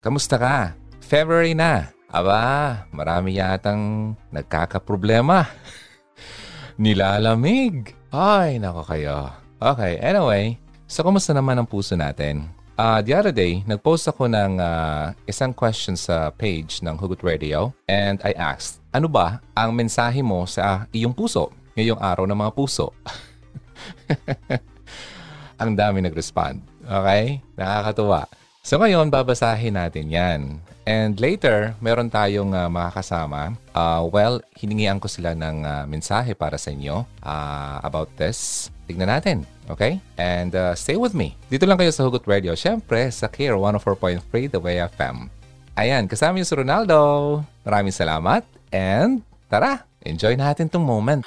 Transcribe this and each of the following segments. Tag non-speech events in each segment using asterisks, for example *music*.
Kamusta ka? February na. Aba, marami yatang nagkakaproblema. *laughs* Nilalamig. Ay, nako kayo. Okay, anyway. So, kumusta naman ang puso natin? Uh, the other day, nag-post ako ng uh, isang question sa page ng Hugot Radio and I asked, ano ba ang mensahe mo sa iyong puso ngayong araw ng mga puso? *laughs* ang dami nag-respond. Okay? Nakakatuwa. So ngayon, babasahin natin yan. And later, meron tayong uh, makakasama. Uh, well, hiningian ko sila ng uh, mensahe para sa inyo uh, about this. Tignan natin, okay? And uh, stay with me. Dito lang kayo sa Hugot Radio. Siyempre, sa Care 104.3 The Way FM. Ayan, kasama niyo si Ronaldo. Maraming salamat. And tara, enjoy natin tong moment.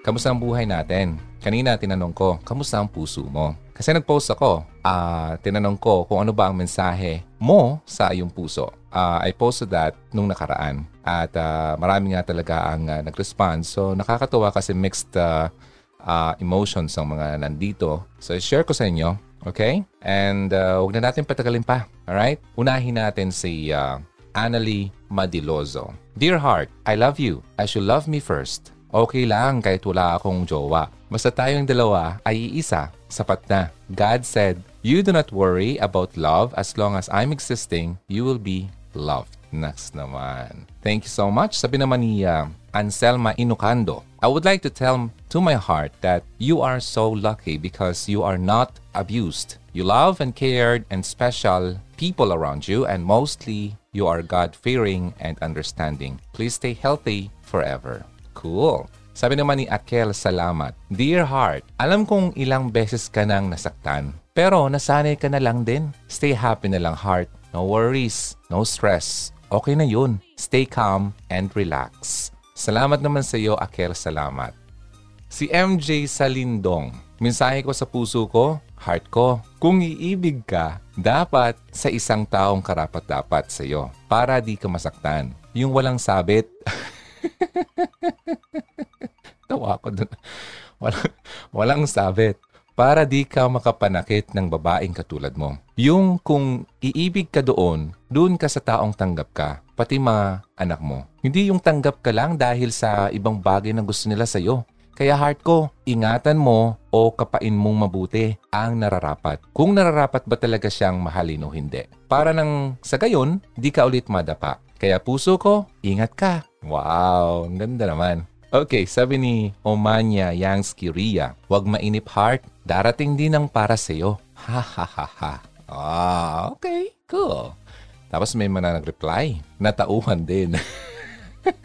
Kamusta ang buhay natin? Kanina tinanong ko, kamusta ang puso mo? Kasi nag-post ako, uh, tinanong ko kung ano ba ang mensahe mo sa iyong puso. Uh, I posted that nung nakaraan. At uh, marami nga talaga ang uh, nag-respond. So nakakatuwa kasi mixed uh, uh, emotions ang mga nandito. So share ko sa inyo. Okay? And uh, huwag na natin patagalin pa. Alright? Unahin natin si uh, Annalie Madilozo. Dear heart, I love you as you love me first. Okay lang kahit wala akong jowa. Basta tayong dalawa ay iisa, sapat na. God said, You do not worry about love as long as I'm existing, you will be loved. Next naman. Thank you so much. Sabi naman ni uh, Anselma Inucando, I would like to tell to my heart that you are so lucky because you are not abused. You love and cared and special people around you and mostly you are God-fearing and understanding. Please stay healthy forever. Cool. Sabi naman ni Akel, salamat. Dear heart, alam kong ilang beses ka nang nasaktan. Pero nasanay ka na lang din. Stay happy na lang heart. No worries, no stress. Okay na yun. Stay calm and relax. Salamat naman sa iyo, Akel, salamat. Si MJ Salindong. Mensahe ko sa puso ko, heart ko, kung iibig ka, dapat sa isang taong karapat-dapat sa iyo para di ka masaktan. Yung walang sabit. *laughs* *laughs* Tawa ko dun. Walang, walang sabit. Para di ka makapanakit ng babaeng katulad mo. Yung kung iibig ka doon, doon ka sa taong tanggap ka, pati mga anak mo. Hindi yung tanggap ka lang dahil sa ibang bagay na gusto nila sa'yo. Kaya heart ko, ingatan mo o kapain mong mabuti ang nararapat. Kung nararapat ba talaga siyang mahalin o hindi. Para nang sa gayon, di ka ulit madapa. Kaya puso ko, ingat ka. Wow, ang ganda naman. Okay, sabi ni Omanya Yangsky Ria, Huwag mainip heart, darating din ang para sa'yo. *laughs* Ha ha ha ha. Ah, okay, cool. Tapos may mga nag-reply, natauhan din.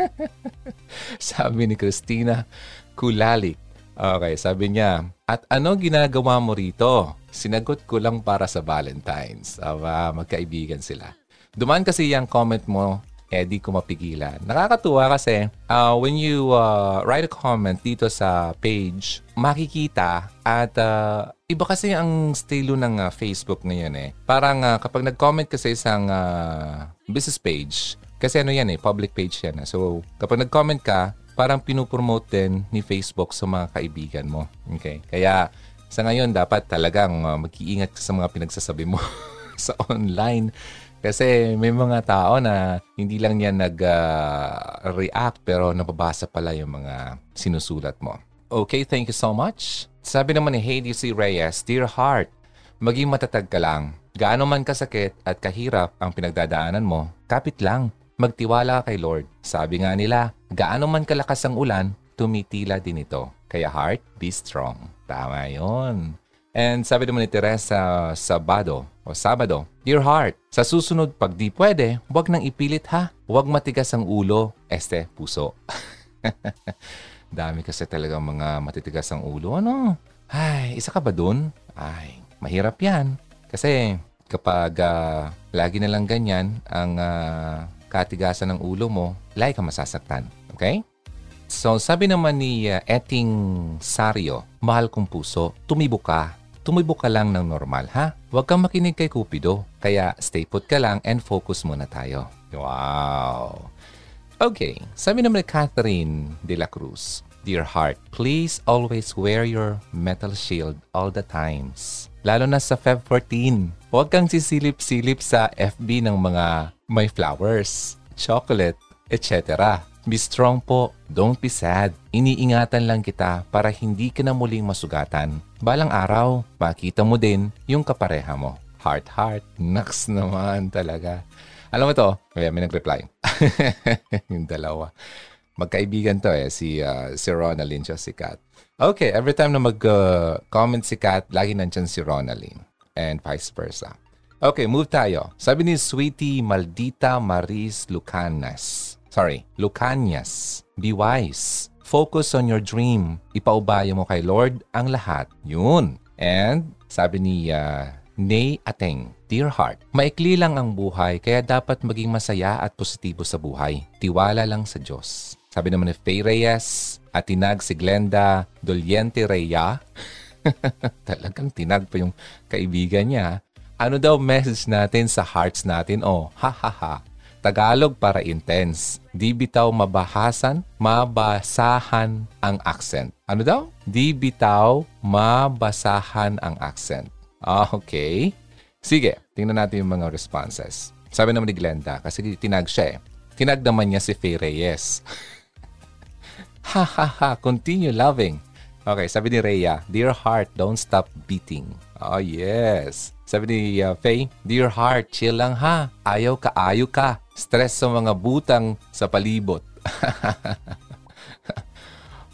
*laughs* sabi ni Christina Kulalik, Okay, sabi niya, at ano ginagawa mo rito? Sinagot ko lang para sa Valentine's. Aba, magkaibigan sila. Dumaan kasi yung comment mo eh di ko mapigilan. Nakakatuwa kasi uh, when you uh, write a comment dito sa page, makikita at uh, iba kasi ang estilo ng uh, Facebook ngayon eh. Parang uh, kapag nag-comment ka sa isang uh, business page, kasi ano yan eh, public page yan. Eh. So kapag nag-comment ka, parang pinupromote din ni Facebook sa mga kaibigan mo. Okay? Kaya sa ngayon, dapat talagang uh, mag-iingat ka sa mga pinagsasabi mo *laughs* sa online kasi may mga tao na hindi lang yan nag-react uh, pero nababasa pala yung mga sinusulat mo. Okay, thank you so much. Sabi naman ni Heidi C. Reyes, Dear Heart, maging matatag ka lang. Gaano man kasakit at kahirap ang pinagdadaanan mo, kapit lang. Magtiwala kay Lord. Sabi nga nila, gaano man kalakas ang ulan, tumitila din ito. Kaya heart, be strong. Tama yon. And sabi naman ni Teresa Sabado, o Sabado, Dear heart, sa susunod pag di pwede, huwag nang ipilit ha. Huwag matigas ang ulo, este puso. *laughs* Dami kasi talaga mga matitigas ang ulo. Ano? Ay, isa ka ba dun? Ay, mahirap yan. Kasi kapag uh, lagi na lang ganyan ang uh, katigasan ng ulo mo, lagi ka masasaktan. Okay? So, sabi naman ni uh, Eting Sario, mahal kong puso, tumibo ka tumibo ka lang ng normal ha. Huwag kang makinig kay Cupido. Kaya stay put ka lang and focus muna tayo. Wow! Okay, sabi naman ni Catherine de la Cruz, Dear heart, please always wear your metal shield all the times. Lalo na sa Feb 14. Huwag kang sisilip-silip sa FB ng mga may flowers, chocolate, etc. Be strong po. Don't be sad. Iniingatan lang kita para hindi ka na muling masugatan. Balang araw, makita mo din yung kapareha mo. Heart, heart. Naks naman talaga. Alam mo to? Kaya may nag-reply. *laughs* yung dalawa. Magkaibigan to eh, si, uh, si Ronaldin siya si Kat. Okay, every time na mag-comment uh, si Kat, lagi nandiyan si Ronaldin. And vice versa. Okay, move tayo. Sabi ni Sweetie Maldita Maris Lucanas. Sorry, Lucanias. Be wise. Focus on your dream. Ipaubaya mo kay Lord ang lahat. Yun. And sabi ni uh, Nay Ateng, Dear Heart, maikli lang ang buhay kaya dapat maging masaya at positibo sa buhay. Tiwala lang sa Diyos. Sabi naman ni Faye Reyes, at tinag si Glenda Doliente Reya. *laughs* Talagang tinag pa yung kaibigan niya. Ano daw message natin sa hearts natin? Oh, ha ha ha. Tagalog para intense. Di bitaw mabahasan, mabasahan ang accent. Ano daw? Di bitaw mabasahan ang accent. Ah, okay. Sige, tingnan natin yung mga responses. Sabi naman ni Glenda, kasi tinag siya eh. Tinag naman niya si Faye Reyes. *laughs* ha ha ha, continue loving. Okay, sabi ni Rhea, Dear heart, don't stop beating. Oh yes. Sabi ni uh, Faye, Dear heart, chill lang ha. Ayaw ka, ayaw ka. Stress sa mga butang sa palibot. *laughs*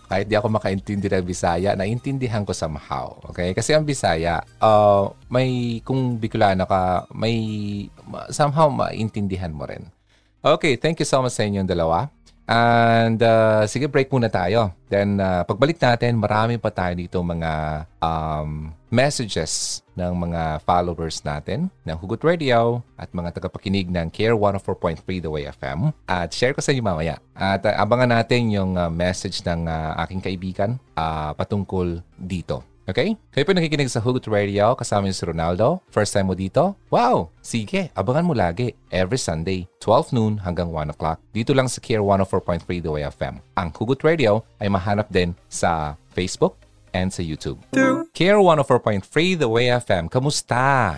Kahit di ako makaintindi ng Bisaya, naintindihan ko somehow. Okay? Kasi ang Bisaya, uh, may, kung Bicolano ka, may, somehow maintindihan mo rin. Okay, thank you so much sa inyong dalawa. And uh, sige, break muna tayo. Then uh, pagbalik natin, marami pa tayo dito mga um, messages ng mga followers natin ng Hugot Radio at mga tagapakinig ng Care 104.3 The Way FM. At share ko sa inyo mamaya. At uh, abangan natin yung uh, message ng uh, aking kaibigan uh, patungkol dito. Okay? Kayo po nakikinig sa Hugot Radio, kasama niyo si Ronaldo. First time mo dito? Wow! Sige, abangan mo lagi. Every Sunday, 12 noon hanggang 1 o'clock. Dito lang sa Care 104.3 The Way FM. Ang Hugot Radio ay mahanap din sa Facebook and sa YouTube. Care 104.3 The Way FM, kamusta?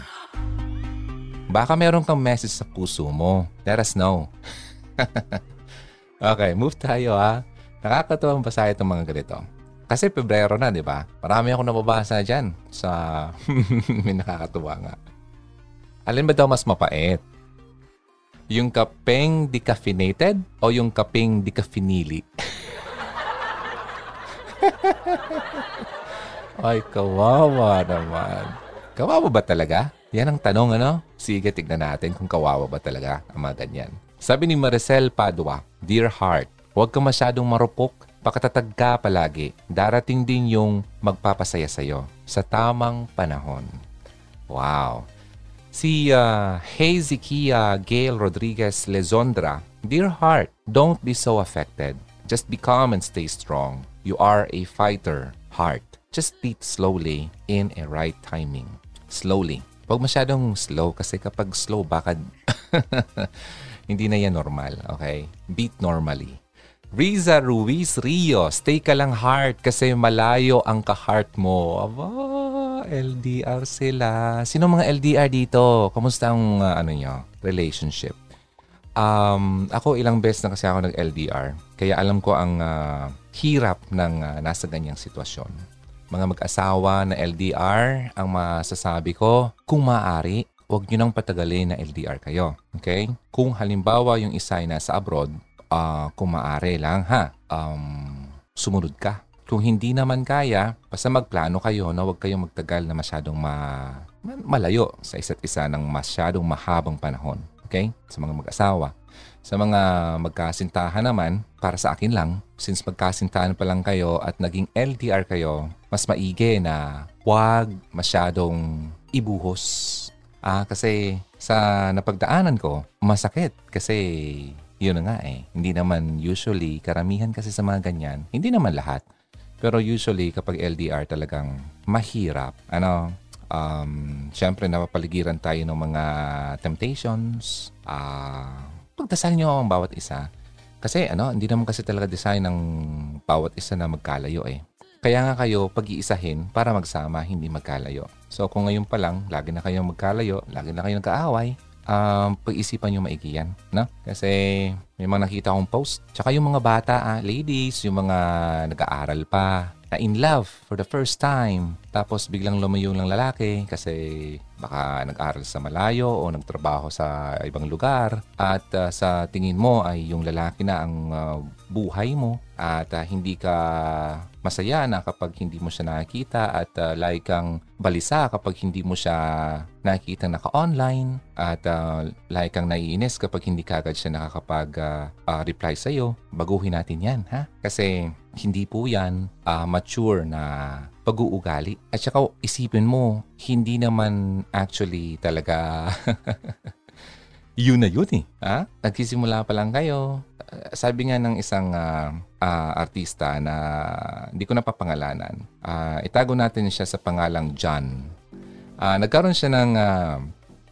Baka meron kang message sa puso mo. Let us know. *laughs* okay, move tayo ha. Nakakatuwang basahin itong mga ganito. Kasi Pebrero na, di ba? Marami akong nababasa dyan sa... *laughs* may nakakatuwa nga. Alin ba daw mas mapait? Yung kapeng decaffeinated o yung kapeng decaffeinili? *laughs* Ay, kawawa naman. Kawawa ba talaga? Yan ang tanong, ano? Sige, tignan natin kung kawawa ba talaga ang mga ganyan. Sabi ni Maricel Padua, Dear Heart, huwag ka masyadong marupok Pakatatag ka palagi. Darating din yung magpapasaya sa'yo sa tamang panahon. Wow. Si uh, Hezekiah Gail Rodriguez Lezondra, Dear heart, don't be so affected. Just be calm and stay strong. You are a fighter, heart. Just beat slowly in a right timing. Slowly. Huwag masyadong slow kasi kapag slow, baka *laughs* hindi na yan normal. Okay? Beat normally. Riza Ruiz Rio, stay ka lang heart kasi malayo ang ka-heart mo. Aba, LDR sila. Sino mga LDR dito? Kamusta ang uh, ano nyo, relationship? Um, ako ilang beses na kasi ako nag-LDR. Kaya alam ko ang uh, hirap ng uh, nasa ganyang sitwasyon. Mga mag-asawa na LDR, ang masasabi ko, kung maaari, huwag nyo nang patagalin na LDR kayo. Okay? Kung halimbawa yung isa ay nasa abroad, uh, kung maaari lang ha, um, sumunod ka. Kung hindi naman kaya, basta magplano kayo na huwag kayong magtagal na masyadong ma, malayo sa isa't isa ng masyadong mahabang panahon. Okay? Sa mga mag-asawa. Sa mga magkasintahan naman, para sa akin lang, since magkasintahan pa lang kayo at naging LDR kayo, mas maigi na huwag masyadong ibuhos. Ah, kasi sa napagdaanan ko, masakit kasi yun na nga eh. Hindi naman usually, karamihan kasi sa mga ganyan, hindi naman lahat. Pero usually, kapag LDR talagang mahirap, ano, um, syempre napapaligiran tayo ng mga temptations. Uh, pagdasal nyo ang bawat isa. Kasi ano, hindi naman kasi talaga design ng bawat isa na magkalayo eh. Kaya nga kayo pag-iisahin para magsama, hindi magkalayo. So kung ngayon pa lang, lagi na kayong magkalayo, lagi na kayong nag-aaway, um, pag-isipan nyo maigi yan. No? Kasi may mga nakita akong post. Tsaka yung mga bata, ah, ladies, yung mga nag-aaral pa, na in love for the first time. Tapos biglang lumayo ng lalaki kasi baka nag-aral sa malayo o nagtrabaho sa ibang lugar at uh, sa tingin mo ay yung lalaki na ang uh, buhay mo at uh, hindi ka masaya na kapag hindi mo siya nakikita at uh, like kang balisa kapag hindi mo siya nakikita naka-online at uh, like kang naiinis kapag hindi kagad siya nakakapag-reply uh, uh, sa iyo. Baguhin natin yan, ha? Kasi hindi po yan uh, mature na pag-uugali. At saka isipin mo, hindi naman actually talaga *laughs* yun na yun eh. Ha? Nagsisimula pa lang kayo. Uh, sabi nga ng isang uh, uh, artista na hindi ko napapangalanan, uh, itago natin siya sa pangalang John. Uh, nagkaroon siya ng uh,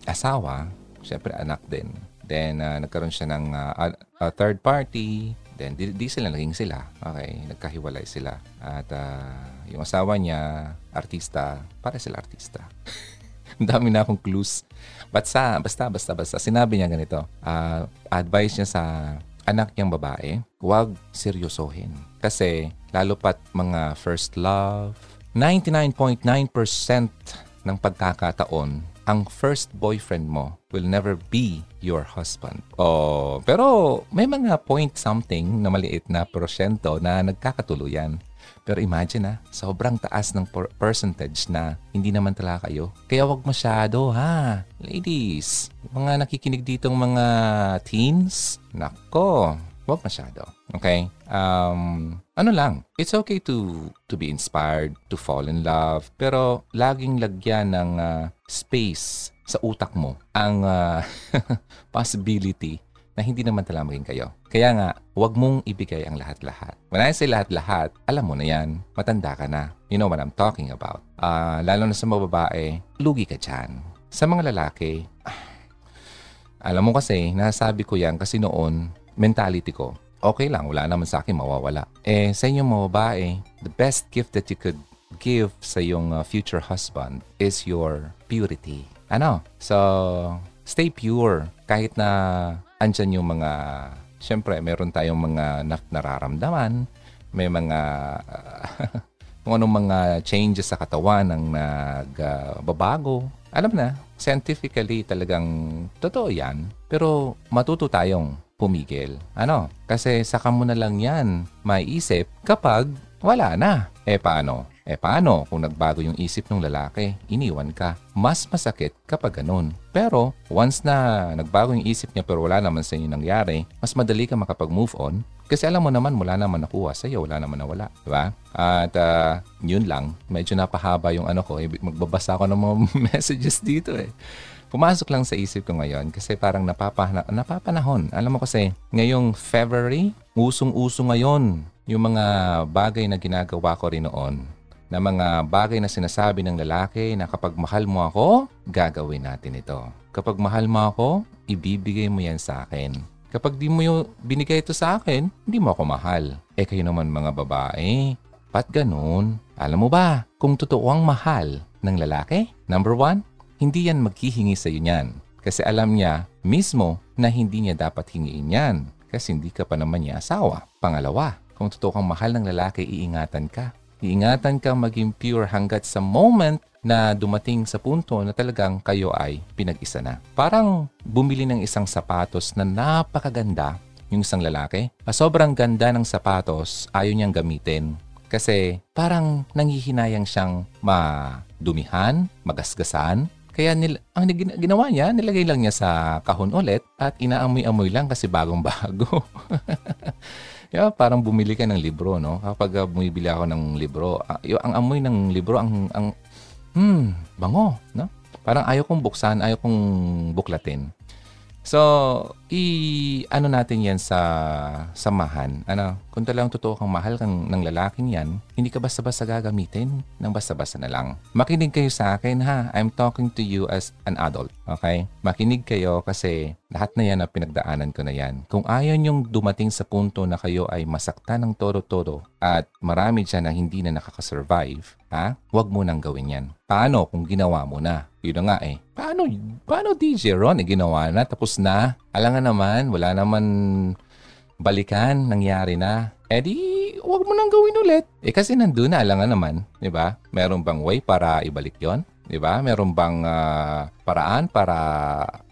asawa, syempre anak din. Then uh, nagkaroon siya ng uh, a third party, Then, di, di sila naging sila. Okay, nagkahiwalay sila. At uh, yung asawa niya, artista, para sila artista. *laughs* Ang dami na akong clues. Basta, basta, basta, basta. Sinabi niya ganito, uh, advice niya sa anak niyang babae, huwag seryosohin. Kasi, lalo pat mga first love, 99.9% ng pagkakataon, ang first boyfriend mo will never be your husband. Oh, pero may mga point something na maliit na porsyento na nagkakatuluyan. Pero imagine na, sobrang taas ng percentage na hindi naman talaga kayo. Kaya wag masyado ha. Ladies, mga nakikinig ditong mga teens, nako, wag masyado. Okay? Um, ano lang, it's okay to to be inspired, to fall in love, pero laging lagyan ng uh, space sa utak mo ang uh, *laughs* possibility na hindi naman talaga maging kayo. Kaya nga, huwag mong ibigay ang lahat-lahat. When I say lahat-lahat, alam mo na yan. Matanda ka na. You know what I'm talking about. Uh, lalo na sa mga babae, lugi ka dyan. Sa mga lalaki, *sighs* alam mo kasi, nasabi ko yan kasi noon, mentality ko, okay lang, wala naman sa akin mawawala. Eh, sa inyong mga babae, the best gift that you could give sa iyong uh, future husband is your purity. Ano? So, stay pure. Kahit na andyan yung mga, syempre, meron tayong mga nararamdaman, may mga, uh, *laughs* kung anong mga changes sa katawan ng nagbabago. Uh, Alam na, scientifically talagang totoo yan. Pero matuto tayong pumigil. Ano? Kasi saka mo na lang yan maiisip kapag wala na. Eh paano? Eh paano kung nagbago yung isip ng lalaki, iniwan ka? Mas masakit kapag ganun. Pero once na nagbago yung isip niya pero wala naman sa inyo nangyari, mas madali ka makapag-move on kasi alam mo naman wala naman nakuha sa iyo, wala naman nawala. Diba? At uh, yun lang, medyo napahaba yung ano ko. Eh, magbabasa ako ng mga *laughs* messages dito eh pumasok lang sa isip ko ngayon kasi parang napapana, napapanahon. Alam mo kasi, ngayong February, usong-uso ngayon yung mga bagay na ginagawa ko rin noon na mga bagay na sinasabi ng lalaki na kapag mahal mo ako, gagawin natin ito. Kapag mahal mo ako, ibibigay mo yan sa akin. Kapag di mo yung binigay ito sa akin, hindi mo ako mahal. Eh kayo naman mga babae, pat ganun? Alam mo ba kung totoo ang mahal ng lalaki? Number one, hindi yan maghihingi sa iyo niyan. Kasi alam niya mismo na hindi niya dapat hingiin yan. Kasi hindi ka pa naman niya asawa. Pangalawa, kung totoo kang mahal ng lalaki, iingatan ka. Iingatan kang maging pure hanggat sa moment na dumating sa punto na talagang kayo ay pinag-isa na. Parang bumili ng isang sapatos na napakaganda yung isang lalaki. Sobrang ganda ng sapatos, ayaw niyang gamitin. Kasi parang nangihinayang siyang madumihan, magasgasan. Kaya nil, ang ginawa niya, nilagay lang niya sa kahon ulit at inaamoy-amoy lang kasi bagong-bago. *laughs* Yeah, parang bumili ka ng libro, no? Kapag uh, bumibili ako ng libro, uh, yung, ang amoy ng libro, ang, ang hmm, bango, no? Parang ayaw kong buksan, ayaw kong buklatin. So, i ano natin 'yan sa samahan. Ano, kung talagang totoo kang mahal kang ng lalaking 'yan, hindi ka basta-basta gagamitin ng basta-basta na lang. Makinig kayo sa akin ha. I'm talking to you as an adult. Okay? Makinig kayo kasi lahat na 'yan na pinagdaanan ko na 'yan. Kung ayaw niyong dumating sa punto na kayo ay masaktan ng todo-todo, at marami dyan na hindi na nakakasurvive, ha? Huwag mo nang gawin yan. Paano kung ginawa mo na? Yun na nga eh. Paano, paano DJ Ron? Eh, ginawa na, tapos na. Alam nga naman, wala naman balikan, nangyari na. Eh di, huwag mo nang gawin ulit. Eh kasi nandun na, alam nga naman. Di ba? Meron bang way para ibalik yon? Di ba? Meron bang uh, paraan para,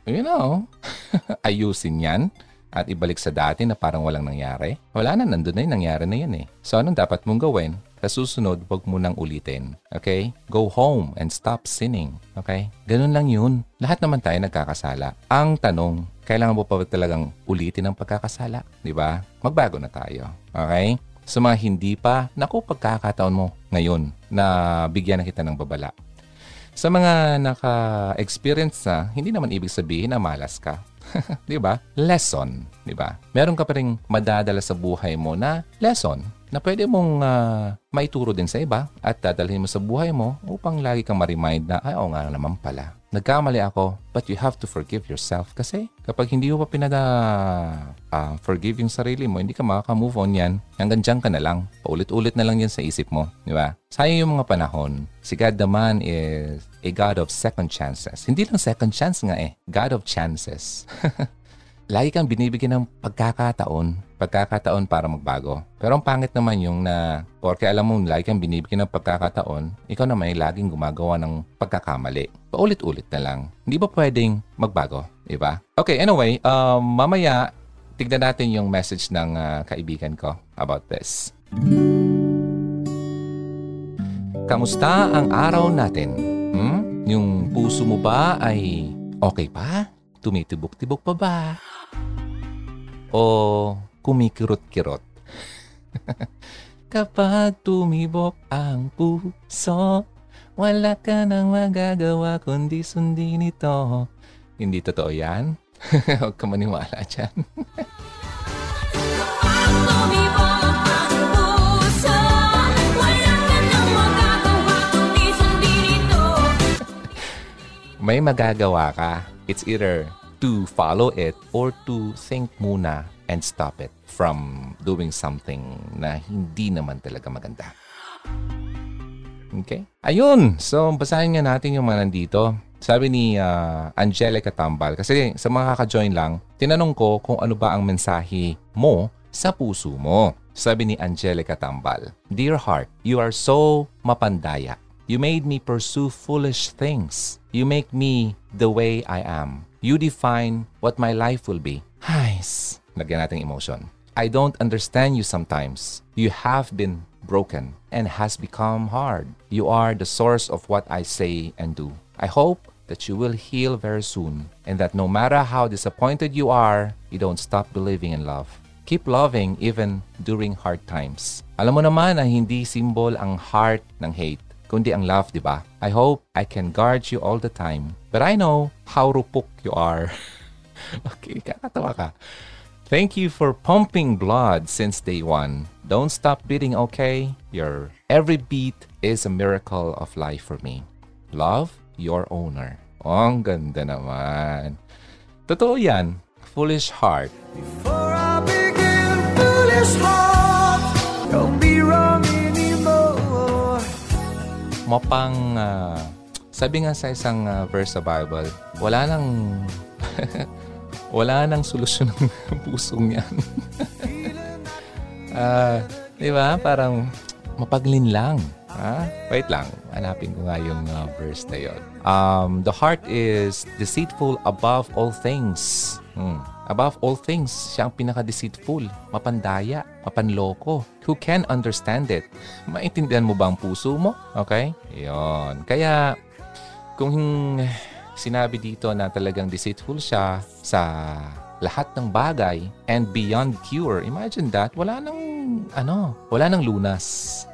you know, *laughs* ayusin yan? at ibalik sa dati na parang walang nangyari? Wala na, nandun na yung nangyari na yan eh. So anong dapat mong gawin? Sa susunod, huwag mo nang ulitin. Okay? Go home and stop sinning. Okay? Ganun lang yun. Lahat naman tayo nagkakasala. Ang tanong, kailangan mo pa talagang ulitin ang pagkakasala? Di ba? Magbago na tayo. Okay? Sa mga hindi pa, naku, pagkakataon mo ngayon na bigyan na kita ng babala. Sa mga naka-experience na, hindi naman ibig sabihin na malas ka. *laughs* 'Di ba? Lesson, 'di ba? Meron ka pa ring madadala sa buhay mo na lesson na pwede mong uh, maituro din sa iba at dadalhin mo sa buhay mo upang lagi kang ma-remind na, ay, oo nga naman pala. Nagkamali ako, but you have to forgive yourself kasi kapag hindi mo pa pinada uh, forgive yung sarili mo, hindi ka makaka-move on yan. Hanggang dyan ka na lang. Paulit-ulit na lang yan sa isip mo. Di ba? Sayang yung mga panahon. Si God naman is a God of second chances. Hindi lang second chance nga eh. God of chances. *laughs* lagi kang binibigyan ng pagkakataon, pagkakataon para magbago. Pero ang pangit naman yung na, porque alam mo, lagi kang binibigyan ng pagkakataon, ikaw naman ay laging gumagawa ng pagkakamali. Paulit-ulit na lang. Hindi ba pwedeng magbago? Diba? Okay, anyway, um, mamaya, tignan natin yung message ng uh, kaibigan ko about this. Kamusta ang araw natin? Hmm? Yung puso mo ba ay okay pa? Tumitibok-tibok pa ba? O kumikirot-kirot? *laughs* Kapag tumibok ang puso, wala ka nang magagawa kundi sundin ito. Hindi totoo yan? *laughs* Huwag ka maniwala dyan. *laughs* May magagawa ka it's either to follow it or to think muna and stop it from doing something na hindi naman talaga maganda. Okay? Ayun! So, basahin nga natin yung mga nandito. Sabi ni uh, Angelica Tambal, kasi sa mga kaka-join lang, tinanong ko kung ano ba ang mensahe mo sa puso mo. Sabi ni Angelica Tambal, Dear heart, you are so mapandaya. You made me pursue foolish things. You make me the way I am. You define what my life will be. Hays, lagyan natin emotion. I don't understand you sometimes. You have been broken and has become hard. You are the source of what I say and do. I hope that you will heal very soon and that no matter how disappointed you are, you don't stop believing in love. Keep loving even during hard times. Alam mo naman na hindi symbol ang heart ng hate kundi ang love, di ba? I hope I can guard you all the time. But I know how rupok you are. *laughs* okay, kakatawa ka. Thank you for pumping blood since day one. Don't stop beating, okay? Your every beat is a miracle of life for me. Love, your owner. Oh, ang ganda naman. Totoo yan. Foolish heart. Before I begin, foolish heart, don't be wrong mapang uh, sabi nga sa isang uh, verse sa Bible, wala nang *laughs* wala nang solusyon ng *laughs* pusong yan. uh, *laughs* di ba? Parang mapaglin lang. Ha? Wait lang. Hanapin ko nga yung uh, verse na yun. Um, the heart is deceitful above all things. Hmm. Above all things, siya ang pinaka-deceitful, mapandaya, mapanloko. Who can understand it? Maintindihan mo ba ang puso mo? Okay? Yon. Kaya, kung sinabi dito na talagang deceitful siya sa lahat ng bagay and beyond cure, imagine that, wala nang, ano, wala nang lunas.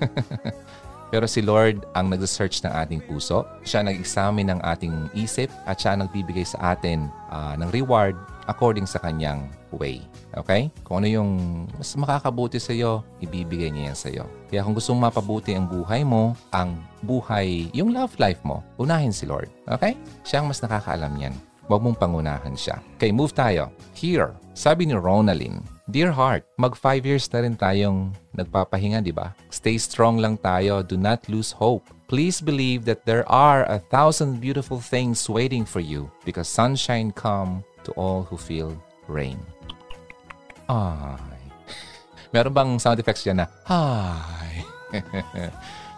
*laughs* Pero si Lord ang nag-search ng ating puso. Siya nag-examine ng ating isip at siya nagbibigay sa atin uh, ng reward according sa kanyang way. Okay? Kung ano yung mas makakabuti sa iyo, ibibigay niya yan sa iyo. Kaya kung gusto mong mapabuti ang buhay mo, ang buhay, yung love life mo, unahin si Lord. Okay? Siya ang mas nakakaalam yan. Huwag mong pangunahan siya. Okay, move tayo. Here, sabi ni Ronalyn, Dear heart, mag 5 years na rin tayong nagpapahinga, di ba? Stay strong lang tayo. Do not lose hope. Please believe that there are a thousand beautiful things waiting for you because sunshine come to all who feel rain. Ay. Meron bang sound effects dyan na, Hi. *laughs*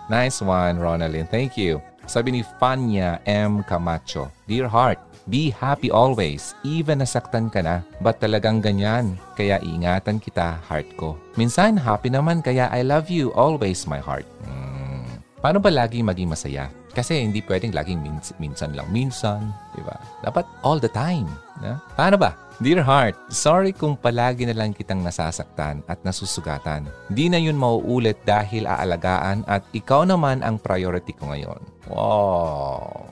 nice one, Ronaldin. Thank you. Sabi ni Fanya M. Camacho, Dear heart, Be happy always, even nasaktan ka na. Ba't talagang ganyan? Kaya ingatan kita, heart ko. Minsan, happy naman kaya I love you always, my heart. Hmm. Paano ba lagi maging masaya? Kasi hindi pwedeng laging mins- minsan lang minsan, di ba? Dapat all the time. Na? Paano ba? Dear heart, sorry kung palagi na lang kitang nasasaktan at nasusugatan. Hindi na yun mauulit dahil aalagaan at ikaw naman ang priority ko ngayon. Wow!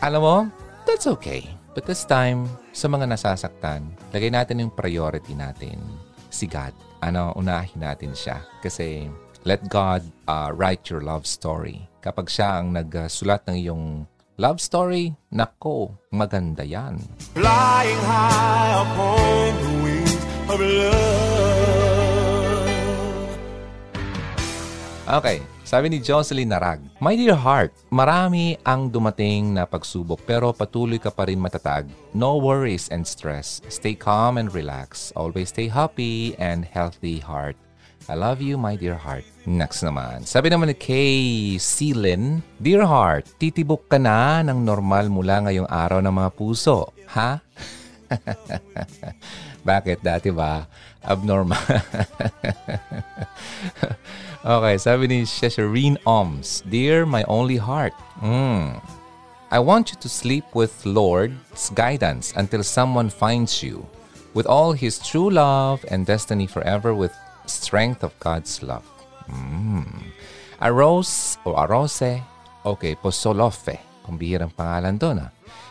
Alam mo, That's okay. But this time, sa mga nasasaktan, lagay natin yung priority natin, si God. Ano, unahin natin siya. Kasi let God uh, write your love story. Kapag siya ang nagsulat ng iyong love story, nako, maganda yan. Flying high upon the wings of love. Okay, sabi ni Jocelyn Narag, My dear heart, marami ang dumating na pagsubok pero patuloy ka pa rin matatag. No worries and stress. Stay calm and relax. Always stay happy and healthy heart. I love you, my dear heart. Next naman. Sabi naman ni Kay Sealin, Dear heart, titibok ka na ng normal mula ngayong araw ng mga puso. Ha? *laughs* Bakit dati ba? Abnormal. *laughs* Okay, sabi ni Cesarine Oms, Dear my only heart, mm, I want you to sleep with Lord's guidance until someone finds you, with all His true love and destiny forever with strength of God's love. Mm. Arose o Arose, okay, Posolofe, pambihirang pangalan doon ah.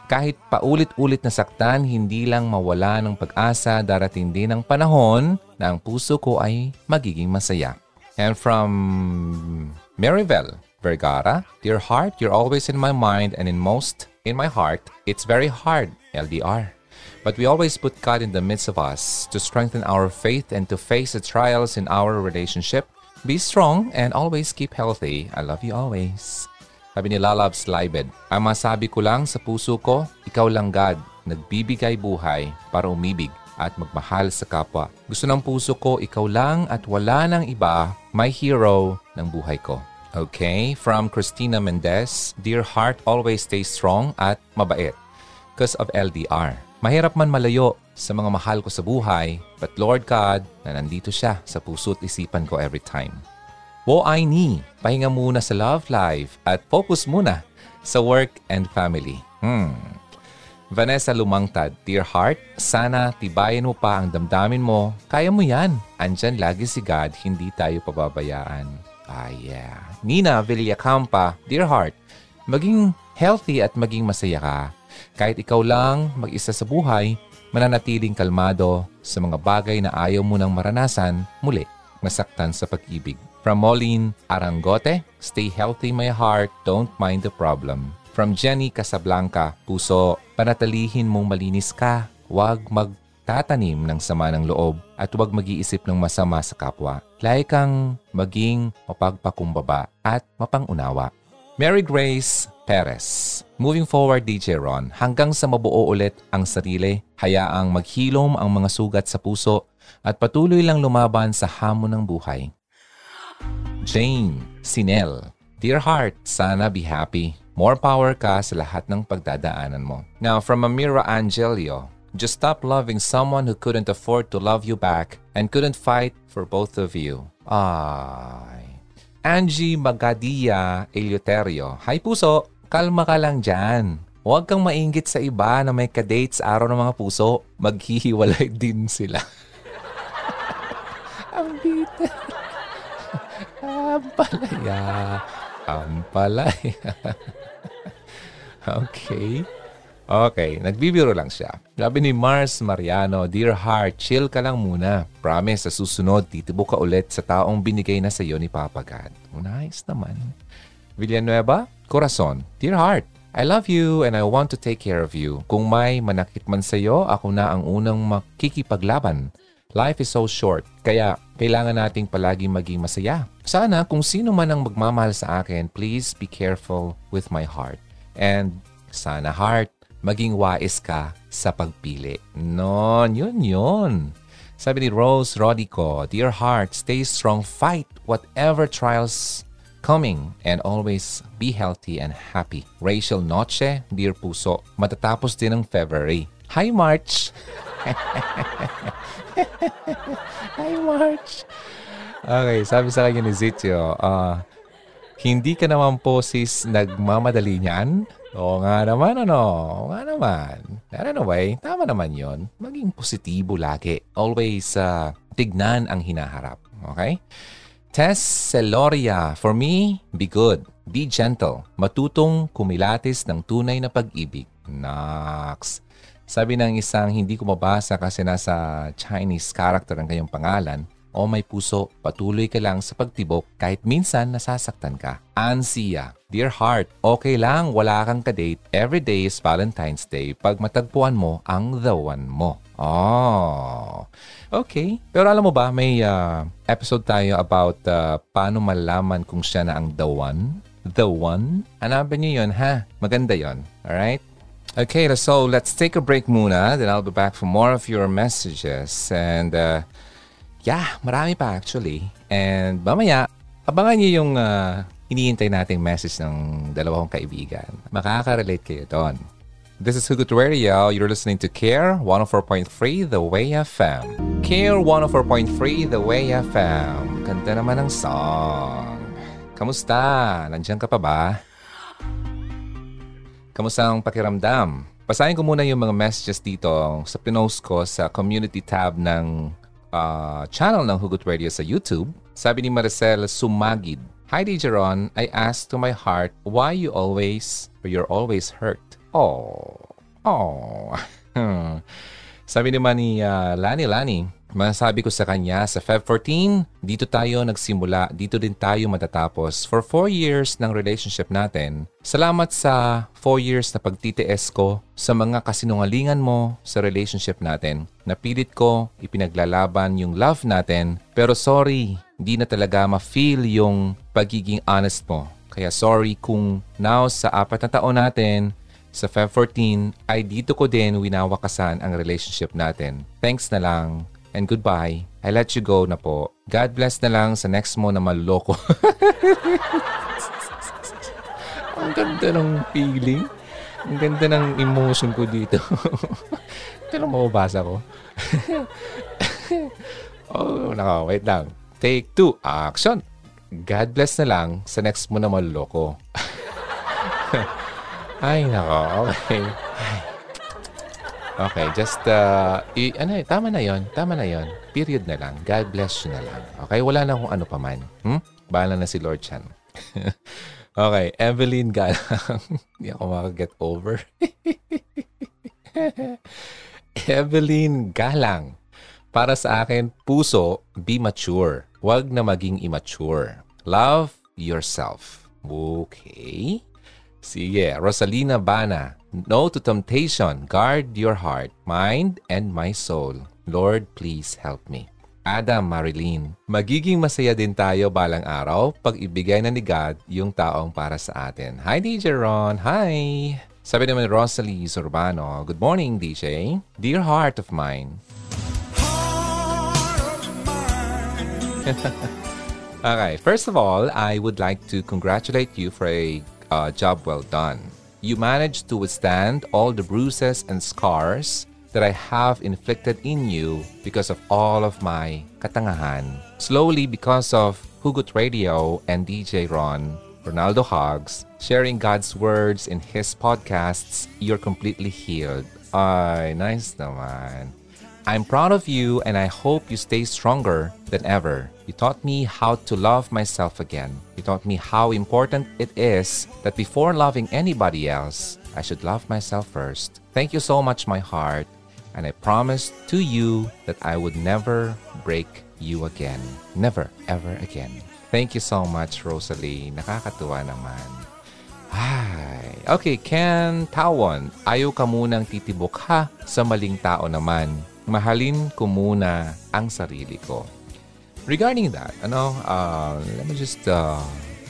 Kahit paulit-ulit na saktan, hindi lang mawala ng pag-asa, darating din ang panahon na ang puso ko ay magiging masaya. And from Maryville, Vergara, Dear heart, you're always in my mind and in most in my heart. It's very hard, LDR. But we always put God in the midst of us to strengthen our faith and to face the trials in our relationship. Be strong and always keep healthy. I love you always. Sabi ni Lalabs Libed, ang masabi ko lang sa puso ko, ikaw lang God, nagbibigay buhay para umibig at magmahal sa kapwa. Gusto ng puso ko, ikaw lang at wala nang iba, my hero ng buhay ko. Okay, from Christina Mendez, Dear heart, always stay strong at mabait. Because of LDR. Mahirap man malayo sa mga mahal ko sa buhay, but Lord God, na nandito siya sa puso at isipan ko every time. Wo I ni, pahinga muna sa love life at focus muna sa work and family. Hmm. Vanessa Lumangtad, Dear Heart, sana tibayan mo pa ang damdamin mo. Kaya mo yan. Andyan lagi si God, hindi tayo pababayaan. Ah, yeah. Nina Villacampa, Dear Heart, maging healthy at maging masaya ka. Kahit ikaw lang, mag-isa sa buhay, mananatiling kalmado sa mga bagay na ayaw mo nang maranasan, muli, masaktan sa pag-ibig. From Moline Arangote, stay healthy my heart, don't mind the problem. From Jenny Casablanca, Puso, panatalihin mong malinis ka. Huwag magtatanim ng sama ng loob at huwag mag-iisip ng masama sa kapwa. Lagi kang maging mapagpakumbaba at mapangunawa. Mary Grace Perez. Moving forward, DJ Ron, hanggang sa mabuo ulit ang sarili, hayaang maghilom ang mga sugat sa puso at patuloy lang lumaban sa hamon ng buhay. Jane Sinel. Dear heart, sana be happy. More power ka sa lahat ng pagdadaanan mo. Now, from Amira Angelio, just stop loving someone who couldn't afford to love you back and couldn't fight for both of you. Ay. Angie Magadia Eleuterio. Hi puso, kalma ka lang dyan. Huwag kang mainggit sa iba na may ka-dates araw ng mga puso. Maghihiwalay *laughs* din sila. *laughs* Ang bitter. *laughs* Ang palaya. Ang palaya. okay. Okay, nagbibiro lang siya. Sabi ni Mars Mariano, Dear heart, chill ka lang muna. Promise, sa susunod, titibo ka ulit sa taong binigay na sa iyo ni Papa God. Nice naman. Villanueva, Corazon, Dear heart, I love you and I want to take care of you. Kung may manakit man sa'yo, ako na ang unang makikipaglaban. Life is so short, kaya kailangan nating palagi maging masaya. Sana kung sino man ang magmamahal sa akin, please be careful with my heart. And sana heart, maging wais ka sa pagpili. Non, yun yun. Sabi ni Rose Rodico, Dear heart, stay strong, fight whatever trials coming and always be healthy and happy. Rachel Noche, Dear Puso, matatapos din ng February. Hi March! *laughs* Hi March! Okay, sabi sa kanya ni Zitio, uh, hindi ka naman po sis nagmamadali niyan? Oo nga naman, ano? Oo nga naman. Ano way, tama naman yon. Maging positibo lagi. Always uh, tignan ang hinaharap. Okay? Tess Celoria, for me, be good. Be gentle. Matutong kumilatis ng tunay na pag-ibig. Nax. Sabi ng isang hindi ko mabasa kasi nasa Chinese character ang kanyang pangalan, o may puso, patuloy ka lang sa pagtibok kahit minsan nasasaktan ka. Ansia, Dear heart, okay lang wala kang kadate. Every day is Valentine's Day pag matagpuan mo ang the one mo. Oh, okay. Pero alam mo ba, may uh, episode tayo about uh, paano malaman kung siya na ang the one? The one? Hanapin niyo yun, ha? Maganda yon. Alright? Okay, so let's take a break muna. Then I'll be back for more of your messages. And uh, yeah, marami pa actually. And mamaya, abangan niyo yung uh, iniintay nating message ng dalawang kaibigan. Makaka-relate kayo doon. This is Hugot Radio. You're listening to Care 104.3 The Way FM. Care 104.3 The Way FM. Ganda naman ng song. Kamusta? Nandiyan ka pa ba? Kamusta ang pakiramdam? Basahin ko muna yung mga messages dito sa pinost ko sa community tab ng uh, channel ng Hugot Radio sa YouTube. Sabi ni Maricel Sumagid, Hi DJ Ron, I ask to my heart why you always or you're always hurt. Oh. Oh. *laughs* Sabi naman ni uh, Lani Lani, masasabi ko sa kanya sa Feb 14, dito tayo nagsimula, dito din tayo matatapos. For 4 years ng relationship natin, salamat sa 4 years na pagtitiis ko sa mga kasinungalingan mo sa relationship natin. Napilit ko, ipinaglalaban yung love natin, pero sorry, hindi na talaga ma-feel yung pagiging honest mo. Kaya sorry kung now sa apat na taon natin, sa Feb 14, ay dito ko din winawakasan ang relationship natin. Thanks na lang and goodbye. I let you go na po. God bless na lang sa next mo na maloko. *laughs* ang ganda ng feeling. Ang ganda ng emotion ko dito. *laughs* Pero mababasa ko. *laughs* oh, naka, wait lang. Take two, action! God bless na lang sa next mo na maloko. Ay, nako. Okay. Okay, just, uh, i- ano eh, tama na yon Tama na yon Period na lang. God bless you na lang. Okay, wala na kung ano pa man. Hmm? Bahala na si Lord Chan. *laughs* okay, Evelyn Galang. *laughs* Hindi ako makaget over. *laughs* Evelyn Galang. Para sa akin, puso, be mature. Huwag na maging immature. Love yourself. Okay? Sige, Rosalina Bana. No to temptation. Guard your heart, mind, and my soul. Lord, please help me. Adam Marilyn, magiging masaya din tayo balang araw pag ibigay na ni God yung taong para sa atin. Hi, DJ Ron. Hi! Sabi naman Rosalie Zurbano, Good morning, DJ. Dear heart of mine, *laughs* okay, first of all, I would like to congratulate you for a uh, job well done. You managed to withstand all the bruises and scars that I have inflicted in you because of all of my katangahan. Slowly, because of Hugot Radio and DJ Ron, Ronaldo Hogs, sharing God's words in his podcasts, you're completely healed. Ay, nice naman. I'm proud of you and I hope you stay stronger than ever. You taught me how to love myself again. You taught me how important it is that before loving anybody else, I should love myself first. Thank you so much, my heart. And I promise to you that I would never break you again. Never, ever again. Thank you so much, Rosalie. Nakakatuwa naman. Ay, okay, Ken Tawon, ayaw ka munang titibok ha sa maling tao naman. Mahalin ko muna ang sarili ko. Regarding that, ano, uh, let me just uh,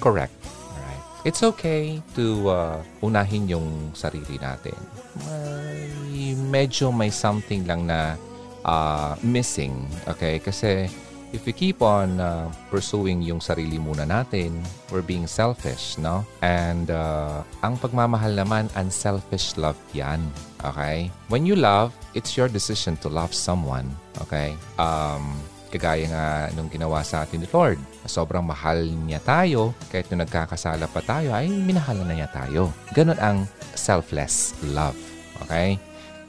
correct. Alright. It's okay to uh, unahin yung sarili natin. May, medyo may something lang na uh, missing. Okay? Kasi if we keep on uh, pursuing yung sarili muna natin, we're being selfish, no? And uh, ang pagmamahal naman, unselfish love yan. Okay? When you love, it's your decision to love someone. Okay? Um, kagaya nga nung ginawa sa atin ni Lord. Sobrang mahal niya tayo, kahit nung nagkakasala pa tayo, ay minahal na niya tayo. Ganon ang selfless love. Okay?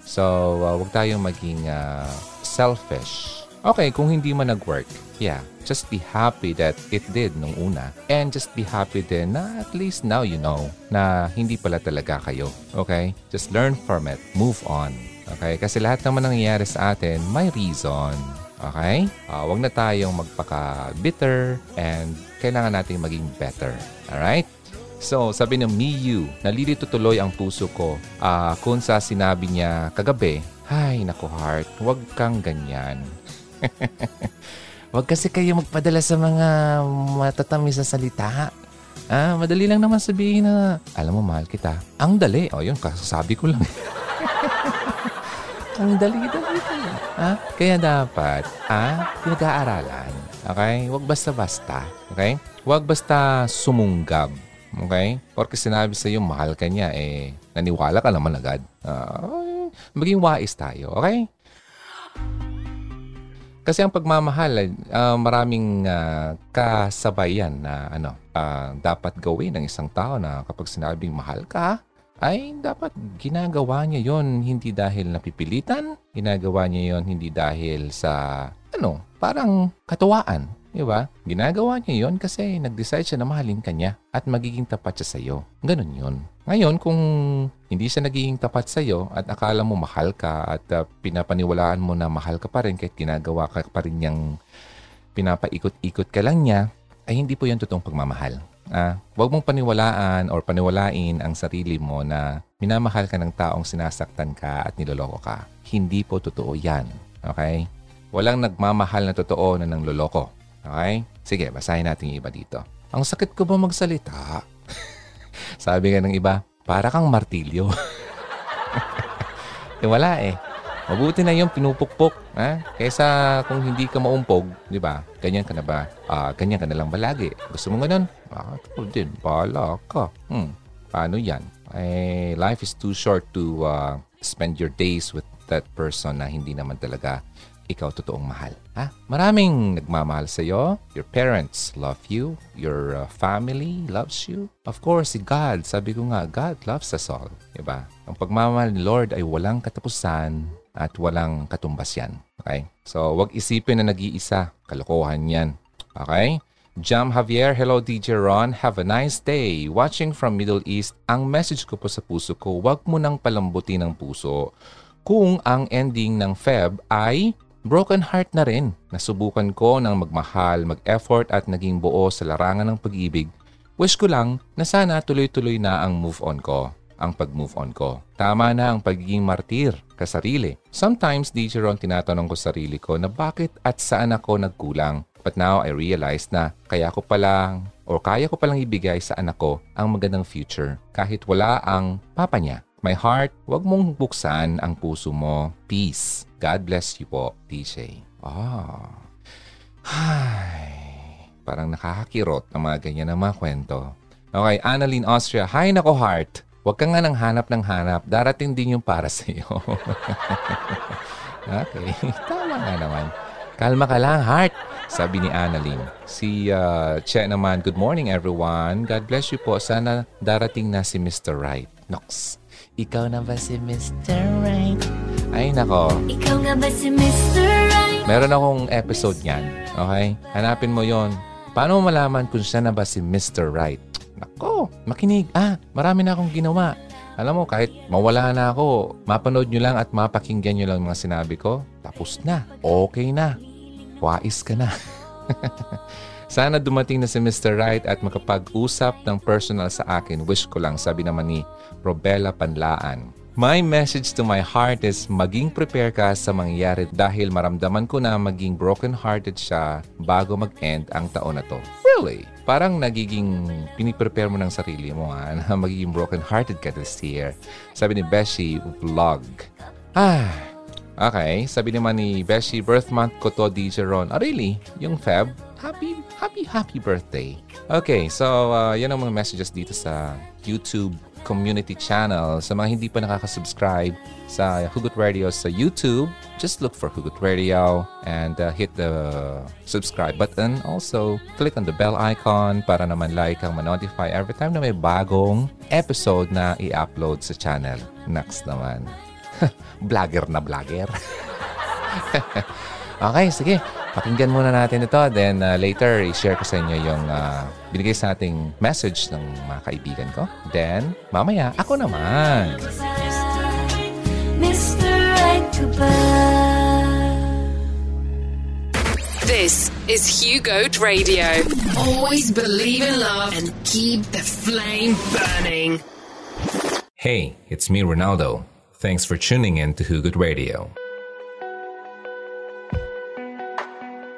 So, uh, wag tayong maging uh, selfish Okay, kung hindi man nag-work, yeah, just be happy that it did nung una. And just be happy din na at least now you know na hindi pala talaga kayo. Okay? Just learn from it. Move on. Okay? Kasi lahat naman nangyayari sa atin, may reason. Okay? Uh, wag na tayong magpaka-bitter and kailangan nating maging better. Alright? So, sabi ng Miyu, nalilito tuloy ang puso ko uh, kung sa sinabi niya kagabi, Ay, nako heart, wag kang ganyan. *laughs* Huwag kasi kayo magpadala sa mga matatamis na salita. Ah, madali lang naman sabihin na, alam mo, mahal kita. Ang dali. O, oh, yun, kasasabi ko lang. *laughs* Ang dali-dali lang. Ah, kaya dapat, ah, pinag-aaralan. Okay? Huwag basta-basta. Okay? Huwag basta sumunggab. Okay? Porque sinabi sa iyo, mahal ka niya, eh, naniwala ka naman agad. Uh, maging wais tayo. Okay? Kasi ang pagmamahal, uh, maraming uh, kasabayan na ano, uh, dapat gawin ng isang tao na kapag sinabing mahal ka, ay dapat ginagawa niya yon hindi dahil napipilitan, ginagawa niya yon hindi dahil sa ano, parang katuwaan. Di ba? Ginagawa niya yon kasi nag-decide siya na mahalin ka niya at magiging tapat siya sa iyo. Ganun yon. Ngayon, kung hindi siya nagiging tapat sa iyo at akala mo mahal ka at uh, pinapaniwalaan mo na mahal ka pa rin kahit ginagawa ka pa rin niyang pinapaikot-ikot ka lang niya, ay hindi po yan totoong pagmamahal. Ah, huwag mong paniwalaan or paniwalain ang sarili mo na minamahal ka ng taong sinasaktan ka at niloloko ka. Hindi po totoo yan. Okay? Walang nagmamahal na totoo na nang loloko. Okay? Sige, basahin natin yung iba dito. Ang sakit ko ba magsalita? *laughs* Sabi nga ng iba, para kang martilyo. *laughs* eh wala eh. Mabuti na yung pinupukpok. Ha? Kaysa kung hindi ka maumpog, di ba? Ganyan ka na ba? Ah, ganyan ka na lang ba lagi? Gusto mo ganun? Ah, din. Bala ka. Hmm. Paano yan? Eh, life is too short to uh, spend your days with that person na hindi naman talaga ikaw totoong mahal. Ha? Maraming nagmamahal sa iyo. Your parents love you. Your uh, family loves you. Of course, si God, sabi ko nga, God loves us all. Diba? Ang pagmamahal ni Lord ay walang katapusan at walang katumbas yan. Okay? So, wag isipin na nag-iisa. Kalokohan yan. Okay? Jam Javier, hello DJ Ron. Have a nice day. Watching from Middle East, ang message ko po sa puso ko, wag mo nang palambutin ang puso kung ang ending ng Feb ay Broken heart na rin. Nasubukan ko ng magmahal, mag-effort at naging buo sa larangan ng pag-ibig. Wish ko lang na sana tuloy-tuloy na ang move on ko, ang pag-move on ko. Tama na ang pagiging martir kasarili. Sometimes, DJ Ron, tinatanong ko sarili ko na bakit at saan ako nagkulang. But now I realize na kaya ko palang or kaya ko palang ibigay sa anak ko ang magandang future kahit wala ang papa niya. My heart, wag mong buksan ang puso mo. Peace. God bless you po, DJ. Ah. Ay. Parang nakakakirot ng mga ganyan na mga kwento. Okay, Annalyn Austria. Hi, nako heart. Huwag ka nga nang hanap ng hanap. Darating din yung para *laughs* sa iyo. okay, *laughs* tama nga naman. Kalma ka lang, heart. Sabi ni Annalyn. Si uh, Che naman, good morning everyone. God bless you po. Sana darating na si Mr. Right. Nox. Ikaw na ba si Mr. Right? Ay, nako. Ikaw nga ba si Mr. Right? Meron akong episode niyan. Okay? Hanapin mo yon. Paano mo malaman kung siya na ba si Mr. Right? Nako, makinig. Ah, marami na akong ginawa. Alam mo, kahit mawala na ako, mapanood nyo lang at mapakinggan nyo lang mga sinabi ko, tapos na. Okay na. Wais ka na. *laughs* Sana dumating na si Mr. Right at makapag-usap ng personal sa akin. Wish ko lang, sabi naman ni Robella Panlaan. My message to my heart is maging prepare ka sa mangyayari dahil maramdaman ko na maging broken-hearted siya bago mag-end ang taon na to. Really? Parang nagiging piniprepare mo ng sarili mo ha, *laughs* na magiging broken-hearted ka this year. Sabi ni Beshi Vlog. Ah, okay. Sabi naman ni Beshi, birth month ko to, DJ Ron. Ah, really? Yung Feb? Happy, happy, happy birthday. Okay, so uh, yan ang mga messages dito sa YouTube community channel. Sa mga hindi pa nakaka-subscribe sa Hugot Radio sa YouTube, just look for Hugot Radio and uh, hit the subscribe button. Also, click on the bell icon para naman like ang ma-notify every time na may bagong episode na i-upload sa channel. Next naman. *laughs* vlogger na vlogger. *laughs* okay, sige. Pakinggan muna natin ito. Then uh, later, i-share ko sa inyo yung uh, binigay sa ating message ng mga kaibigan ko. Then, mamaya, ako naman. Mr. Right to This is Hugo Radio. Always believe in love and keep the flame burning. Hey, it's me, Ronaldo. Thanks for tuning in to Hugo Radio.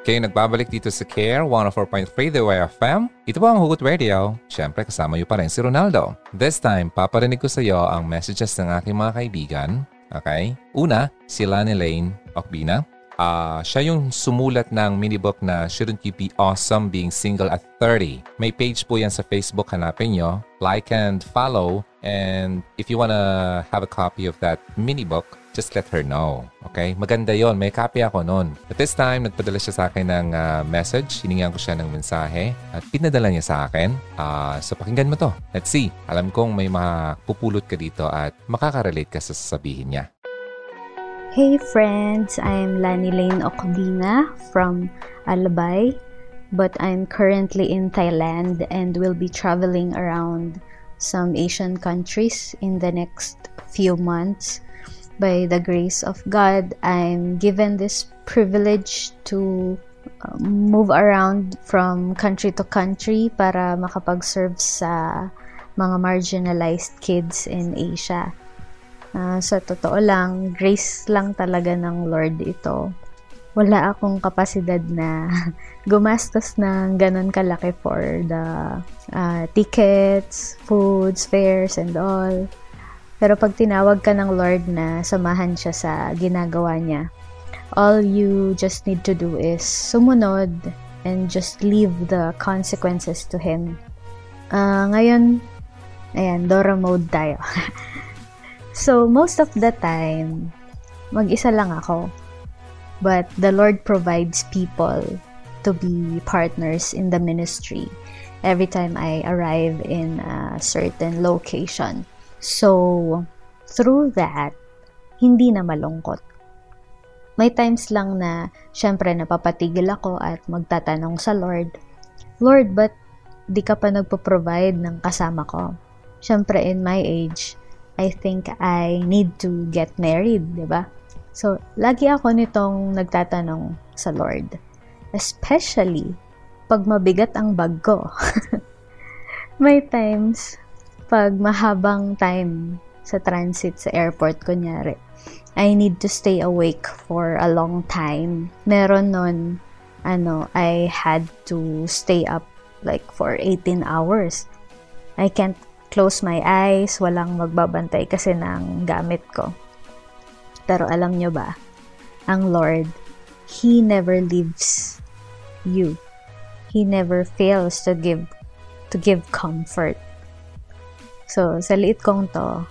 Kayo nagbabalik dito sa CARE 104.3 The Way FM. Ito po ang Hugot Radio. Siyempre kasama niyo pa rin si Ronaldo. This time, paparinig ko sa iyo ang messages ng aking mga kaibigan. Okay? Una, si Lani Lane Okbina. Uh, siya yung sumulat ng minibook na Shouldn't You Be Awesome Being Single at 30. May page po yan sa Facebook. Hanapin nyo. Like and follow. And if you wanna have a copy of that mini book, just let her know. Okay? Maganda yon May copy ako noon. At this time, nagpadala siya sa akin ng uh, message. Hiningan ko siya ng mensahe at pinadala niya sa akin. Uh, so, pakinggan mo to. Let's see. Alam kong may mapupulot ka dito at makaka-relate ka sa sasabihin niya. Hey friends, I'm Lani Lane Okdina from Albay, but I'm currently in Thailand and will be traveling around some Asian countries in the next few months. By the grace of God, I'm given this privilege to uh, move around from country to country para makapag-serve sa mga marginalized kids in Asia. Uh, sa totoo lang, grace lang talaga ng Lord ito. Wala akong kapasidad na *laughs* gumastos ng ganun kalaki for the uh, tickets, foods, fares, and all. Pero pag tinawag ka ng Lord na samahan siya sa ginagawa niya, all you just need to do is sumunod and just leave the consequences to Him. Uh, ngayon, ayan, Dora mode tayo. *laughs* so, most of the time, mag-isa lang ako. But the Lord provides people to be partners in the ministry every time I arrive in a certain location. So, through that, hindi na malungkot. May times lang na, syempre, napapatigil ako at magtatanong sa Lord, Lord, but di ka pa nagpo-provide ng kasama ko? Syempre, in my age, I think I need to get married, di ba? So, lagi ako nitong nagtatanong sa Lord. Especially, pag mabigat ang bag ko. *laughs* May times, pag mahabang time sa transit sa airport, kunyari, I need to stay awake for a long time. Meron nun, ano, I had to stay up like for 18 hours. I can't close my eyes, walang magbabantay kasi ng gamit ko. Pero alam nyo ba, ang Lord, He never leaves you. He never fails to give to give comfort So, sa liit kong to,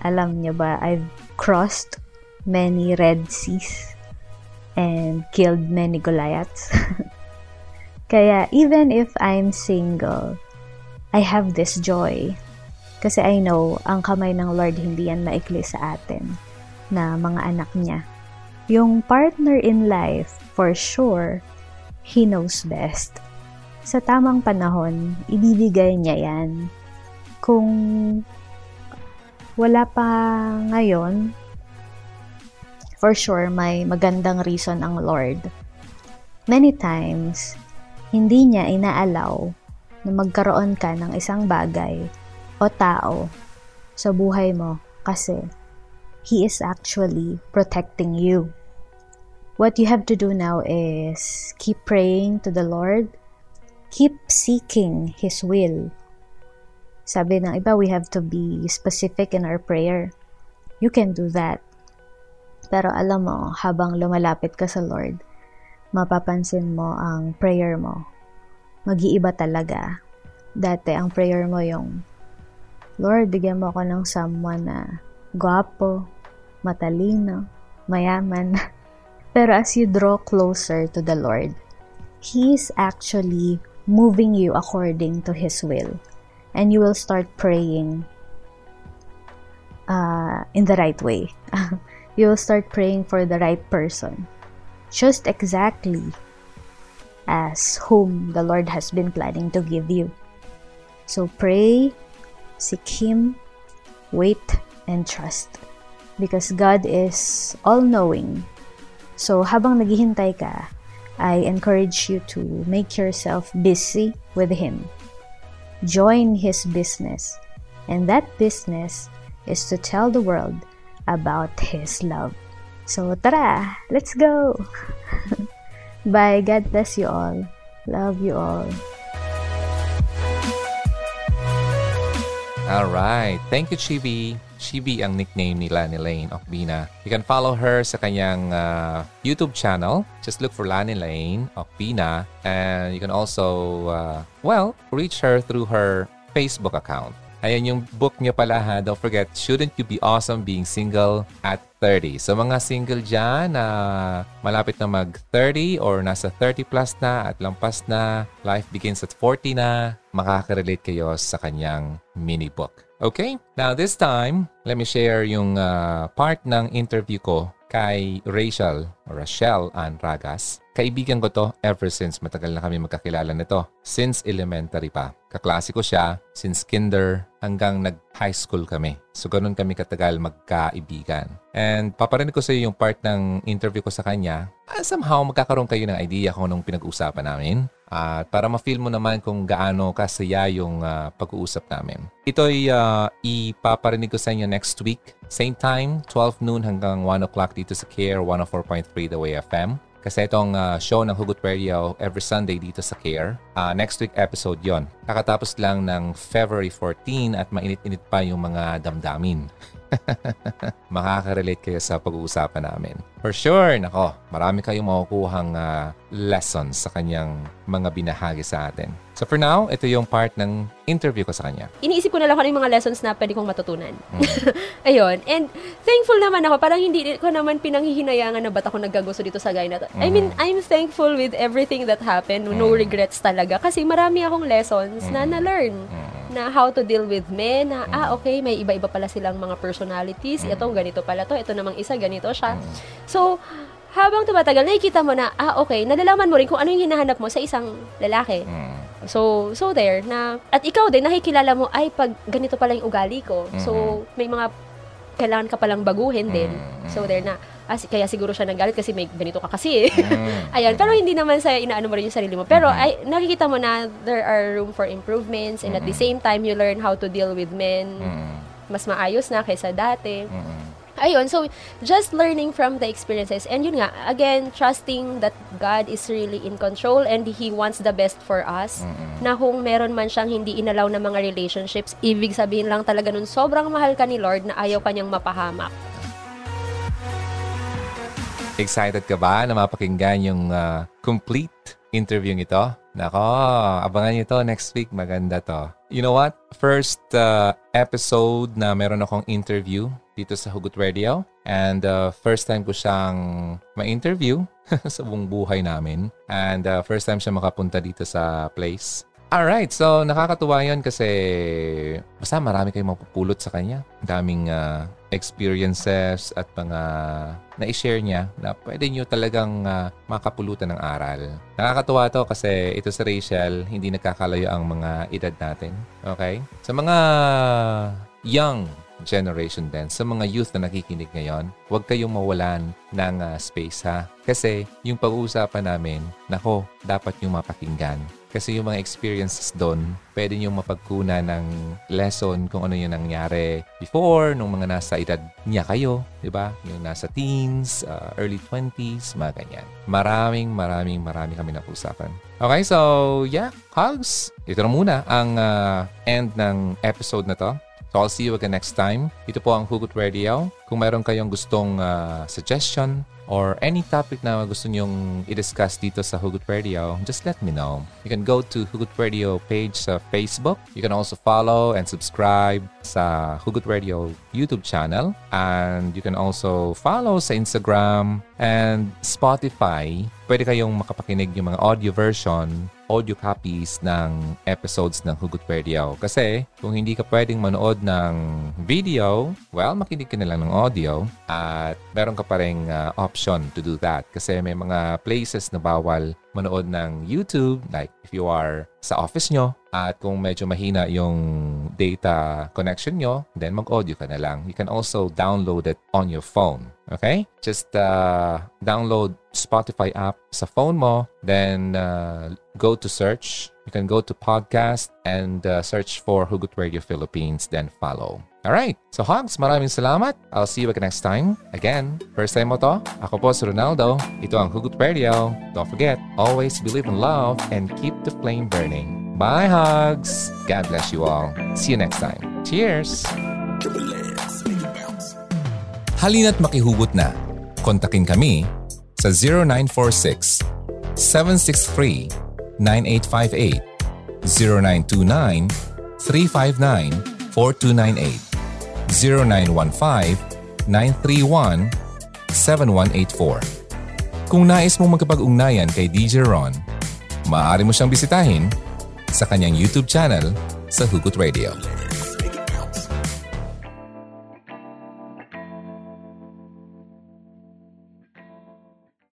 alam nyo ba, I've crossed many Red Seas and killed many Goliaths. *laughs* Kaya, even if I'm single, I have this joy. Kasi I know, ang kamay ng Lord hindi yan maikli sa atin na mga anak niya. Yung partner in life, for sure, He knows best. Sa tamang panahon, ibibigay niya yan kung wala pa ngayon, for sure may magandang reason ang Lord. Many times, hindi niya inaalaw na magkaroon ka ng isang bagay o tao sa buhay mo kasi He is actually protecting you. What you have to do now is keep praying to the Lord, keep seeking His will. Sabi ng iba, we have to be specific in our prayer. You can do that. Pero alam mo, habang lumalapit ka sa Lord, mapapansin mo ang prayer mo. Mag-iiba talaga. Dati, ang prayer mo yung, Lord, bigyan mo ako ng someone na guwapo, matalino, mayaman. *laughs* Pero as you draw closer to the Lord, He is actually moving you according to His will. And you will start praying uh, in the right way. *laughs* you will start praying for the right person. Just exactly as whom the Lord has been planning to give you. So pray, seek Him, wait, and trust. Because God is all-knowing. So habang naghihintay ka, I encourage you to make yourself busy with Him. Join His business. And that business is to tell the world about His love. So tara, let's go! *laughs* Bye. God bless you all. Love you all. All right. Thank you, Chibi. Chibi ang nickname nila ni Lane Okbina. You can follow her sa kanyang uh, YouTube channel. Just look for Lani Lane Okbina. And you can also, uh, well, reach her through her Facebook account. Ayan yung book niya pala ha. Don't forget, Shouldn't You Be Awesome Being Single at 30. So mga single dyan na malapit na mag-30 or nasa 30 plus na at lampas na, life begins at 40 na, makaka-relate kayo sa kanyang mini book. Okay? Now this time, let me share yung uh, part ng interview ko kay Rachel or Rachel Ann Ragas. Kaibigan ko to ever since matagal na kami magkakilala nito. Since elementary pa. Kaklase ko siya since kinder hanggang nag-high school kami. So ganun kami katagal magkaibigan. And paparinig ko sa iyo yung part ng interview ko sa kanya. Uh, somehow magkakaroon kayo ng idea kung anong pinag-uusapan namin. At uh, para ma-feel mo naman kung gaano kasaya yung uh, pag-uusap namin. Ito'y uh, ipaparinig ko sa inyo next week. Same time, 12 noon hanggang 1 o'clock dito sa CARE 104.3 The Way FM. Kasi itong uh, show ng Hugot Radio every Sunday dito sa CARE. Uh, next week episode yon. Kakatapos lang ng February 14 at mainit-init pa yung mga damdamin. *laughs* *laughs* Makaka-relate kayo sa pag-uusapan namin. For sure, nako, marami kayong makukuhang uh, lessons sa kanyang mga binahagi sa atin. So for now, ito yung part ng interview ko sa kanya. Iniisip ko na lang kung ano yung mga lessons na pwede kong matutunan. Mm. *laughs* Ayun. And thankful naman ako. Parang hindi ko naman pinanghihinayangan na ba't ako nagkagusto dito sa guy na to. Mm. I mean, I'm thankful with everything that happened. No mm. regrets talaga. Kasi marami akong lessons mm. na na-learn. Mm na how to deal with men, na, ah, okay, may iba-iba pala silang mga personalities, itong ganito pala to, ito namang isa, ganito siya. So, habang tumatagal, nakikita mo na, ah, okay, nalalaman mo rin kung ano yung hinahanap mo sa isang lalaki. So, so there, na, at ikaw din, nakikilala mo, ay, pag ganito pala yung ugali ko. So, may mga kailangan ka palang baguhin din. So, there na, ah, kaya siguro siya nagalit kasi may ganito ka kasi eh. Mm. *laughs* Ayan, pero hindi naman sa inaano mo rin yung sarili mo. Pero mm-hmm. ay, nakikita mo na there are room for improvements and mm-hmm. at the same time you learn how to deal with men. Mm-hmm. Mas maayos na kaysa dati. Mm-hmm. Ayun, so just learning from the experiences and yun nga, again, trusting that God is really in control and He wants the best for us. Mm-hmm. Na kung meron man siyang hindi inalaw na mga relationships, ibig sabihin lang talaga nun sobrang mahal ka ni Lord na ayaw kanyang mapahamak. Excited ka ba na mapakinggan yung uh, complete interview ito? Nako, abangan nyo to next week. Maganda to. You know what? First uh, episode na meron akong interview dito sa Hugot Radio. And uh, first time ko siyang ma-interview *laughs* sa buong buhay namin. And uh, first time siya makapunta dito sa place. Alright, so nakakatuwa yun kasi basta marami kayong mapupulot sa kanya. Daming uh, experiences at mga na-share niya na pwede nyo talagang uh, makapulutan ng aral. Nakakatuwa to kasi ito si Rachel, hindi nagkakalayo ang mga edad natin. Okay? Sa mga young generation din, sa mga youth na nakikinig ngayon, huwag kayong mawalan ng uh, space ha. Kasi yung pag-uusapan namin, nako, dapat yung mapakinggan. Kasi yung mga experiences doon, pwede nyo mapagkunan ng lesson kung ano yung nangyari before, nung mga nasa edad niya kayo, di ba? Yung nasa teens, uh, early 20s, mga ganyan. Maraming, maraming, maraming kami napusapan. Okay, so yeah, hugs. Ito na muna ang uh, end ng episode na to. So I'll see you again next time. Ito po ang Hugot Radio. Kung mayroon kayong gustong uh, suggestion or any topic na gusto nyong i-discuss dito sa Hugot Radio, just let me know. You can go to Hugot Radio page sa Facebook. You can also follow and subscribe sa Hugot Radio YouTube channel. And you can also follow sa Instagram and Spotify. Pwede kayong makapakinig yung mga audio version audio copies ng episodes ng Hugot Radio. Kasi kung hindi ka pwedeng manood ng video, well, makinig ka na lang ng audio at meron ka pa rin uh, option to do that. Kasi may mga places na bawal manood ng YouTube like if you are sa office nyo at kung medyo mahina yung data connection nyo, then mag-audio ka na lang. You can also download it on your phone. Okay? Just uh, download Spotify app sa phone mo, then uh, go to search. You can go to podcast and uh, search for Hugot Radio Philippines, then follow. Alright, so Hogs, maraming salamat. I'll see you again next time. Again, first time mo to, ako po si Ronaldo. Ito ang Hugot Radio. Don't forget, always believe in love and keep the flame burning. Bye, Hogs. God bless you all. See you next time. Cheers! Halina't makihugot na. Kontakin kami sa 0946 763 9858 0929 359 4298 0915-931-7184. Kung nais mong magkapag-ugnayan kay DJ Ron, maaari mo siyang bisitahin sa kanyang YouTube channel sa Hugot Radio.